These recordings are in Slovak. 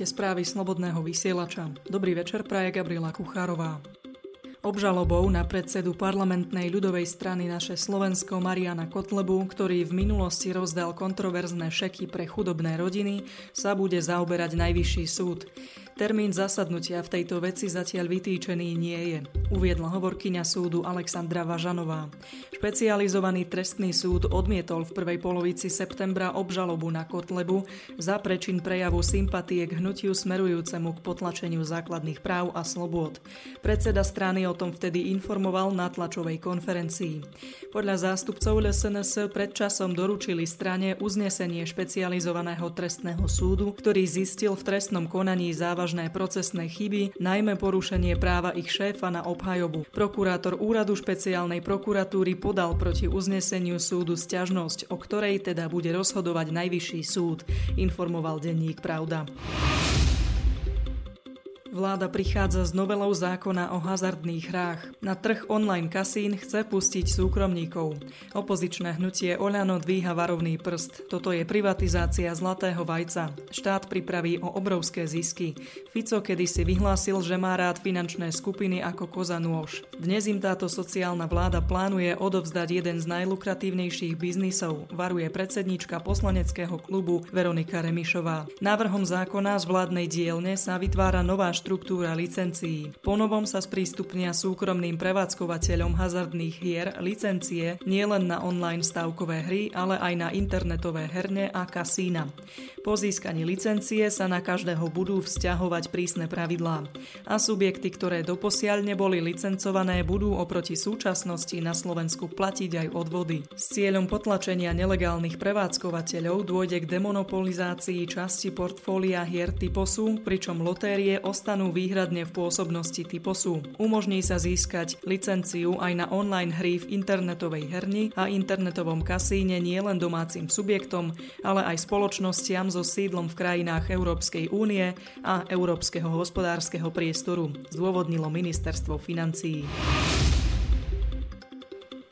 Počúvate správy Slobodného vysielača. Dobrý večer, praje Gabriela Kuchárová. Obžalobou na predsedu parlamentnej ľudovej strany naše Slovensko Mariana Kotlebu, ktorý v minulosti rozdal kontroverzné šeky pre chudobné rodiny, sa bude zaoberať Najvyšší súd. Termín zasadnutia v tejto veci zatiaľ vytýčený nie je, uviedla hovorkyňa súdu Alexandra Važanová. Špecializovaný trestný súd odmietol v prvej polovici septembra obžalobu na Kotlebu za prečin prejavu sympatie k hnutiu smerujúcemu k potlačeniu základných práv a slobôd. Predseda strany o tom vtedy informoval na tlačovej konferencii. Podľa zástupcov LSNS predčasom doručili strane uznesenie špecializovaného trestného súdu, ktorý zistil v trestnom konaní závažný závažné procesné chyby, najmä porušenie práva ich šéfa na obhajobu. Prokurátor úradu špeciálnej prokuratúry podal proti uzneseniu súdu sťažnosť, o ktorej teda bude rozhodovať Najvyšší súd, informoval denník Pravda. Vláda prichádza s novelou zákona o hazardných hrách. Na trh online kasín chce pustiť súkromníkov. Opozičné hnutie Oľano dvíha varovný prst. Toto je privatizácia zlatého vajca. Štát pripraví o obrovské zisky. Fico kedysi vyhlásil, že má rád finančné skupiny ako koza nôž. Dnes im táto sociálna vláda plánuje odovzdať jeden z najlukratívnejších biznisov, varuje predsednička poslaneckého klubu Veronika Remišová. Návrhom zákona z vládnej dielne sa vytvára nová štruktúra licencií. Ponovom sa sprístupnia súkromným prevádzkovateľom hazardných hier licencie nielen na online stavkové hry, ale aj na internetové herne a kasína. Po získaní licencie sa na každého budú vzťahovať prísne pravidlá. A subjekty, ktoré doposiaľ neboli licencované, budú oproti súčasnosti na Slovensku platiť aj odvody. S cieľom potlačenia nelegálnych prevádzkovateľov dôjde k demonopolizácii časti portfólia hier typosu, pričom lotérie ostanú ostanú výhradne v pôsobnosti typosu. Umožní sa získať licenciu aj na online hry v internetovej herni a internetovom kasíne nielen domácim subjektom, ale aj spoločnostiam so sídlom v krajinách Európskej únie a Európskeho hospodárskeho priestoru, zdôvodnilo ministerstvo financií.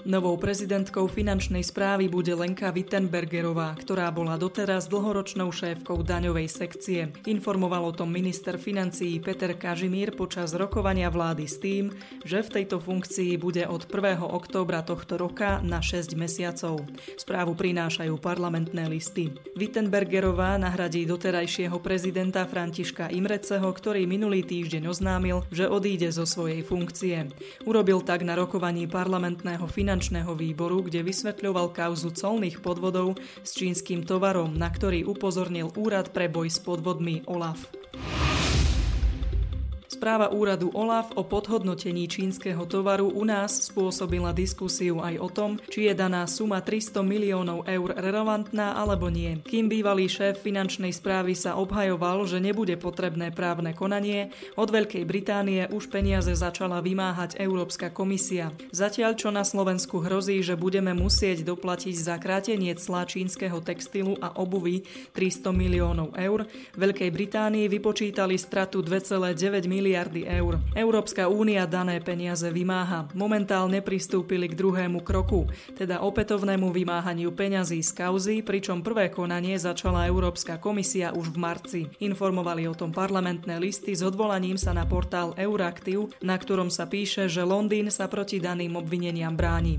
Novou prezidentkou finančnej správy bude Lenka Wittenbergerová, ktorá bola doteraz dlhoročnou šéfkou daňovej sekcie. Informoval o tom minister financií Peter Kažimír počas rokovania vlády s tým, že v tejto funkcii bude od 1. októbra tohto roka na 6 mesiacov. Správu prinášajú parlamentné listy. Wittenbergerová nahradí doterajšieho prezidenta Františka Imreceho, ktorý minulý týždeň oznámil, že odíde zo svojej funkcie. Urobil tak na rokovaní parlamentného finančného finančného výboru, kde vysvetľoval kauzu colných podvodov s čínskym tovarom, na ktorý upozornil Úrad pre boj s podvodmi OLAF. Správa úradu OLAF o podhodnotení čínskeho tovaru u nás spôsobila diskusiu aj o tom, či je daná suma 300 miliónov eur relevantná alebo nie. Kým bývalý šéf finančnej správy sa obhajoval, že nebude potrebné právne konanie, od Veľkej Británie už peniaze začala vymáhať Európska komisia. Zatiaľ, čo na Slovensku hrozí, že budeme musieť doplatiť za krátenie cla čínskeho textilu a obuvy 300 miliónov eur, Veľkej Británii vypočítali stratu 2,9 miliónov miliardy eur. Európska únia dané peniaze vymáha. Momentálne pristúpili k druhému kroku, teda opätovnému vymáhaniu peňazí z kauzy, pričom prvé konanie začala Európska komisia už v marci. Informovali o tom parlamentné listy s odvolaním sa na portál Euraktiv, na ktorom sa píše, že Londýn sa proti daným obvineniam bráni.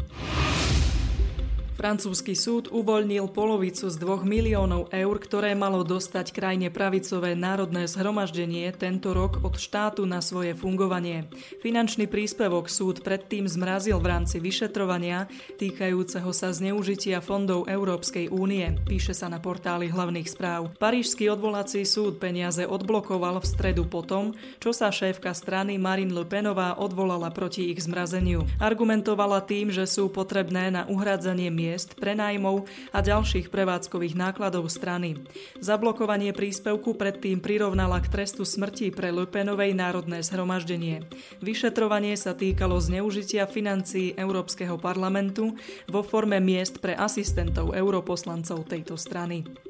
Francúzsky súd uvoľnil polovicu z 2 miliónov eur, ktoré malo dostať krajine pravicové národné zhromaždenie tento rok od štátu na svoje fungovanie. Finančný príspevok súd predtým zmrazil v rámci vyšetrovania týkajúceho sa zneužitia fondov Európskej únie, píše sa na portáli hlavných správ. Parížský odvolací súd peniaze odblokoval v stredu potom, čo sa šéfka strany Marine Le Penová odvolala proti ich zmrazeniu. Argumentovala tým, že sú potrebné na uhradzanie miest miest, prenajmov a ďalších prevádzkových nákladov strany. Zablokovanie príspevku predtým prirovnala k trestu smrti pre Lupenovej národné zhromaždenie. Vyšetrovanie sa týkalo zneužitia financií Európskeho parlamentu vo forme miest pre asistentov europoslancov tejto strany.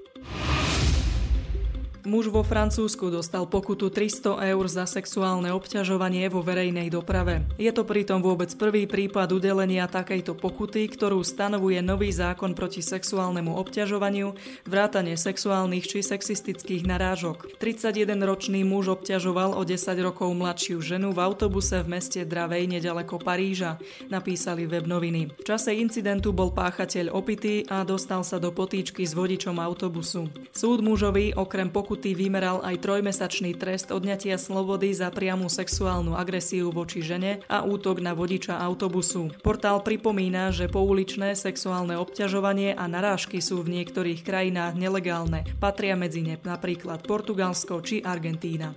Muž vo Francúzsku dostal pokutu 300 eur za sexuálne obťažovanie vo verejnej doprave. Je to pritom vôbec prvý prípad udelenia takejto pokuty, ktorú stanovuje nový zákon proti sexuálnemu obťažovaniu, vrátane sexuálnych či sexistických narážok. 31-ročný muž obťažoval o 10 rokov mladšiu ženu v autobuse v meste Dravej nedaleko Paríža, napísali web noviny. V čase incidentu bol páchateľ opitý a dostal sa do potýčky s vodičom autobusu. Súd mužovi okrem pokuty pokuty vymeral aj trojmesačný trest odňatia slobody za priamu sexuálnu agresiu voči žene a útok na vodiča autobusu. Portál pripomína, že pouličné sexuálne obťažovanie a narážky sú v niektorých krajinách nelegálne. Patria medzi ne napríklad Portugalsko či Argentína.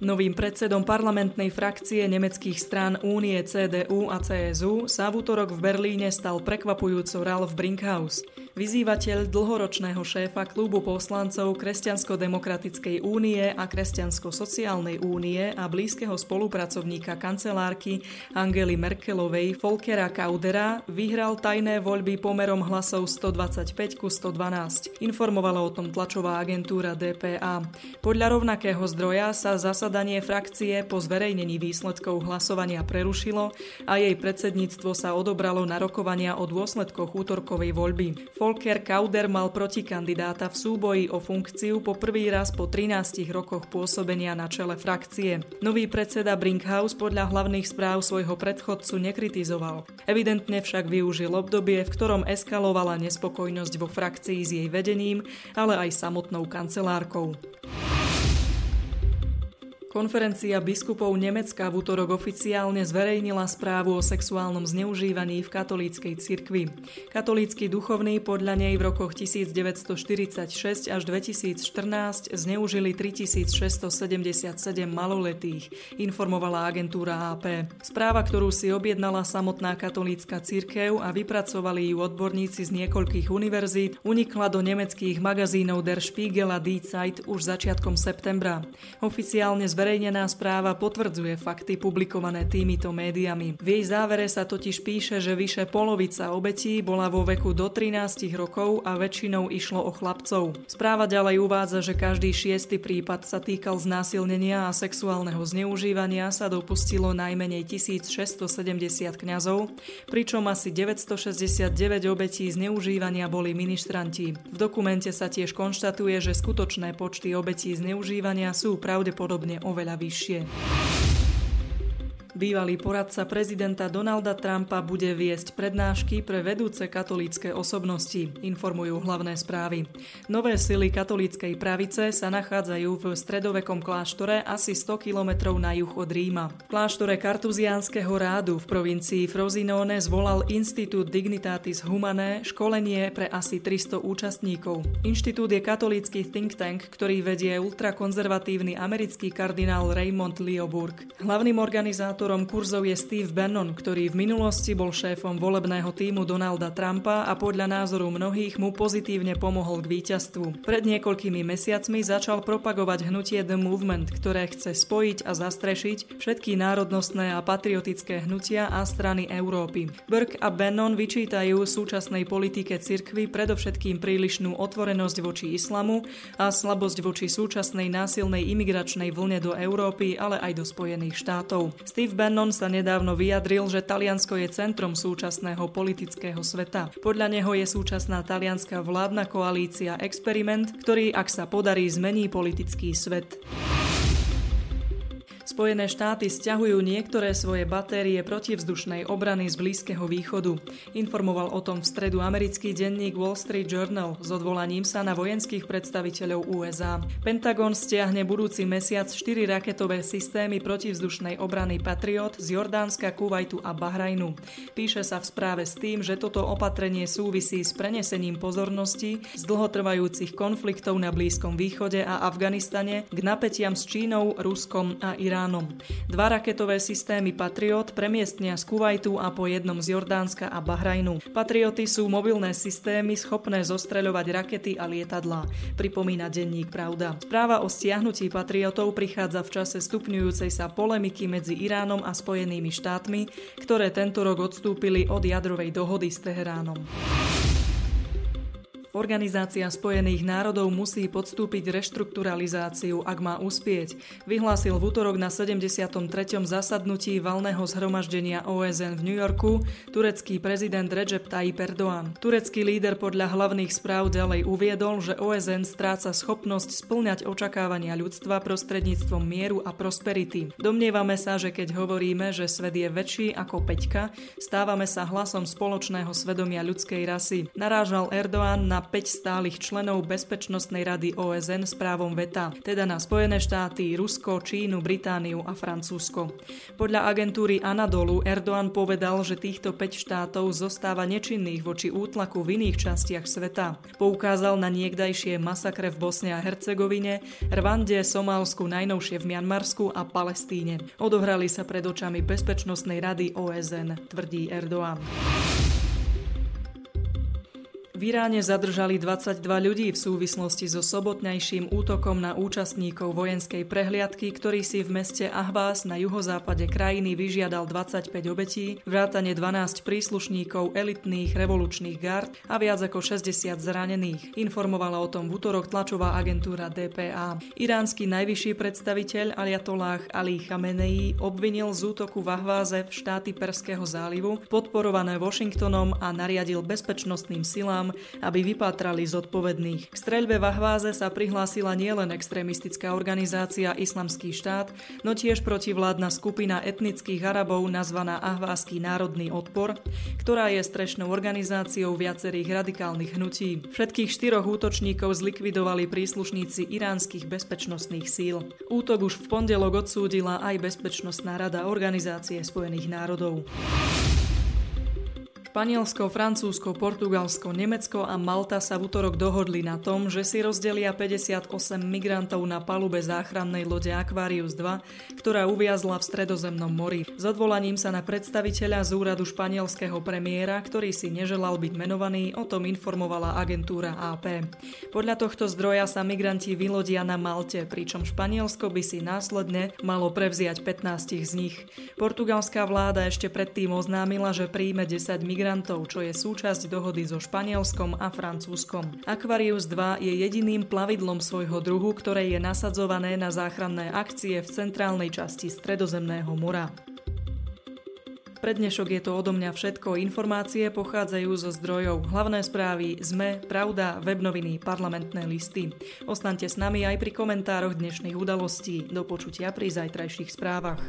Novým predsedom parlamentnej frakcie nemeckých strán Únie CDU a CSU sa v útorok v Berlíne stal prekvapujúco Ralf Brinkhaus. Vyzývateľ dlhoročného šéfa klubu poslancov Kresťansko-demokratickej únie a Kresťansko-sociálnej únie a blízkeho spolupracovníka kancelárky Angely Merkelovej Volkera Kaudera vyhral tajné voľby pomerom hlasov 125 ku 112. Informovala o tom tlačová agentúra DPA. Podľa rovnakého zdroja sa zasadanie frakcie po zverejnení výsledkov hlasovania prerušilo a jej predsedníctvo sa odobralo na rokovania o dôsledkoch útorkovej voľby. Volker Kauder mal protikandidáta v súboji o funkciu po prvý raz po 13 rokoch pôsobenia na čele frakcie. Nový predseda Brinkhaus podľa hlavných správ svojho predchodcu nekritizoval. Evidentne však využil obdobie, v ktorom eskalovala nespokojnosť vo frakcii s jej vedením, ale aj samotnou kancelárkou. Konferencia biskupov Nemecka v útorok oficiálne zverejnila správu o sexuálnom zneužívaní v katolíckej cirkvi. Katolícky duchovní podľa nej v rokoch 1946 až 2014 zneužili 3677 maloletých, informovala agentúra AP. Správa, ktorú si objednala samotná katolícka cirkev a vypracovali ju odborníci z niekoľkých univerzít, unikla do nemeckých magazínov Der Spiegel a Die Zeit už začiatkom septembra. Oficiálne Zverejnená správa potvrdzuje fakty publikované týmito médiami. V jej závere sa totiž píše, že vyše polovica obetí bola vo veku do 13 rokov a väčšinou išlo o chlapcov. Správa ďalej uvádza, že každý šiestý prípad sa týkal znásilnenia a sexuálneho zneužívania sa dopustilo najmenej 1670 kňazov, pričom asi 969 obetí zneužívania boli ministranti. V dokumente sa tiež konštatuje, že skutočné počty obetí zneužívania sú pravdepodobne oveľa vyššie. Bývalý poradca prezidenta Donalda Trumpa bude viesť prednášky pre vedúce katolícke osobnosti, informujú hlavné správy. Nové sily katolíckej pravice sa nachádzajú v stredovekom kláštore asi 100 kilometrov na juh od Ríma. V kláštore Kartuziánskeho rádu v provincii Frosinone zvolal Institút Dignitatis Humanae školenie pre asi 300 účastníkov. Inštitút je katolícky think tank, ktorý vedie ultrakonzervatívny americký kardinál Raymond Leoburg. Hlavným organizátorom Organizátorom kurzov je Steve Bannon, ktorý v minulosti bol šéfom volebného týmu Donalda Trumpa a podľa názoru mnohých mu pozitívne pomohol k víťazstvu. Pred niekoľkými mesiacmi začal propagovať hnutie The Movement, ktoré chce spojiť a zastrešiť všetky národnostné a patriotické hnutia a strany Európy. Burke a Bannon vyčítajú súčasnej politike cirkvy predovšetkým prílišnú otvorenosť voči islamu a slabosť voči súčasnej násilnej imigračnej vlne do Európy, ale aj do Spojených štátov. Steve Bannon sa nedávno vyjadril, že Taliansko je centrom súčasného politického sveta. Podľa neho je súčasná talianská vládna koalícia experiment, ktorý, ak sa podarí, zmení politický svet. Spojené štáty stiahujú niektoré svoje batérie protivzdušnej obrany z Blízkeho východu. Informoval o tom v stredu americký denník Wall Street Journal s odvolaním sa na vojenských predstaviteľov USA. Pentagon stiahne budúci mesiac 4 raketové systémy protivzdušnej obrany Patriot z Jordánska, Kuwaitu a Bahrajnu. Píše sa v správe s tým, že toto opatrenie súvisí s prenesením pozornosti z dlhotrvajúcich konfliktov na Blízkom východe a Afganistane k napätiam s Čínou, Ruskom a Iránom. Iránom. Dva raketové systémy Patriot premiestnia z Kuwaitu a po jednom z Jordánska a Bahrajnu. Patrioty sú mobilné systémy schopné zostreľovať rakety a lietadlá, pripomína denník Pravda. Správa o stiahnutí Patriotov prichádza v čase stupňujúcej sa polemiky medzi Iránom a Spojenými štátmi, ktoré tento rok odstúpili od jadrovej dohody s Teheránom. Organizácia Spojených národov musí podstúpiť reštrukturalizáciu, ak má uspieť. Vyhlásil v útorok na 73. zasadnutí valného zhromaždenia OSN v New Yorku turecký prezident Recep Tayyip Erdoğan. Turecký líder podľa hlavných správ ďalej uviedol, že OSN stráca schopnosť splňať očakávania ľudstva prostredníctvom mieru a prosperity. Domnievame sa, že keď hovoríme, že svet je väčší ako Peťka, stávame sa hlasom spoločného svedomia ľudskej rasy. Narážal Erdoğan na 5 stálych členov Bezpečnostnej rady OSN s právom veta, teda na Spojené štáty, Rusko, Čínu, Britániu a Francúzsko. Podľa agentúry Anadolu Erdoğan povedal, že týchto 5 štátov zostáva nečinných voči útlaku v iných častiach sveta. Poukázal na niekdajšie masakre v Bosne a Hercegovine, Rwande, Somálsku, najnovšie v Mianmarsku a Palestíne. Odohrali sa pred očami Bezpečnostnej rady OSN, tvrdí Erdoğan. V Iráne zadržali 22 ľudí v súvislosti so sobotnejším útokom na účastníkov vojenskej prehliadky, ktorý si v meste Ahvás na juhozápade krajiny vyžiadal 25 obetí, vrátane 12 príslušníkov elitných revolučných gard a viac ako 60 zranených. Informovala o tom v útorok tlačová agentúra DPA. Iránsky najvyšší predstaviteľ Aliatolách Ali Khamenei obvinil z útoku v Ahváze v štáty Perského zálivu, podporované Washingtonom a nariadil bezpečnostným silám aby vypátrali zodpovedných. K streľbe v Ahváze sa prihlásila nielen extrémistická organizácia Islamský štát, no tiež protivládna skupina etnických Arabov nazvaná Ahvázský národný odpor, ktorá je strešnou organizáciou viacerých radikálnych hnutí. Všetkých štyroch útočníkov zlikvidovali príslušníci iránskych bezpečnostných síl. Útok už v pondelok odsúdila aj Bezpečnostná rada Organizácie spojených národov. Španielsko, Francúzsko, Portugalsko, Nemecko a Malta sa v útorok dohodli na tom, že si rozdelia 58 migrantov na palube záchrannej lode Aquarius 2, ktorá uviazla v Stredozemnom mori. S odvolaním sa na predstaviteľa z úradu španielského premiéra, ktorý si neželal byť menovaný, o tom informovala agentúra AP. Podľa tohto zdroja sa migranti vylodia na Malte, pričom Španielsko by si následne malo prevziať 15 z nich. Portugalská vláda ešte predtým oznámila, že príjme 10 migrantov migrantov, čo je súčasť dohody so Španielskom a Francúzskom. Aquarius 2 je jediným plavidlom svojho druhu, ktoré je nasadzované na záchranné akcie v centrálnej časti Stredozemného mora. Pre dnešok je to odo mňa všetko. Informácie pochádzajú zo zdrojov hlavné správy ZME, Pravda, webnoviny, parlamentné listy. Ostaňte s nami aj pri komentároch dnešných udalostí. Do počutia pri zajtrajších správach.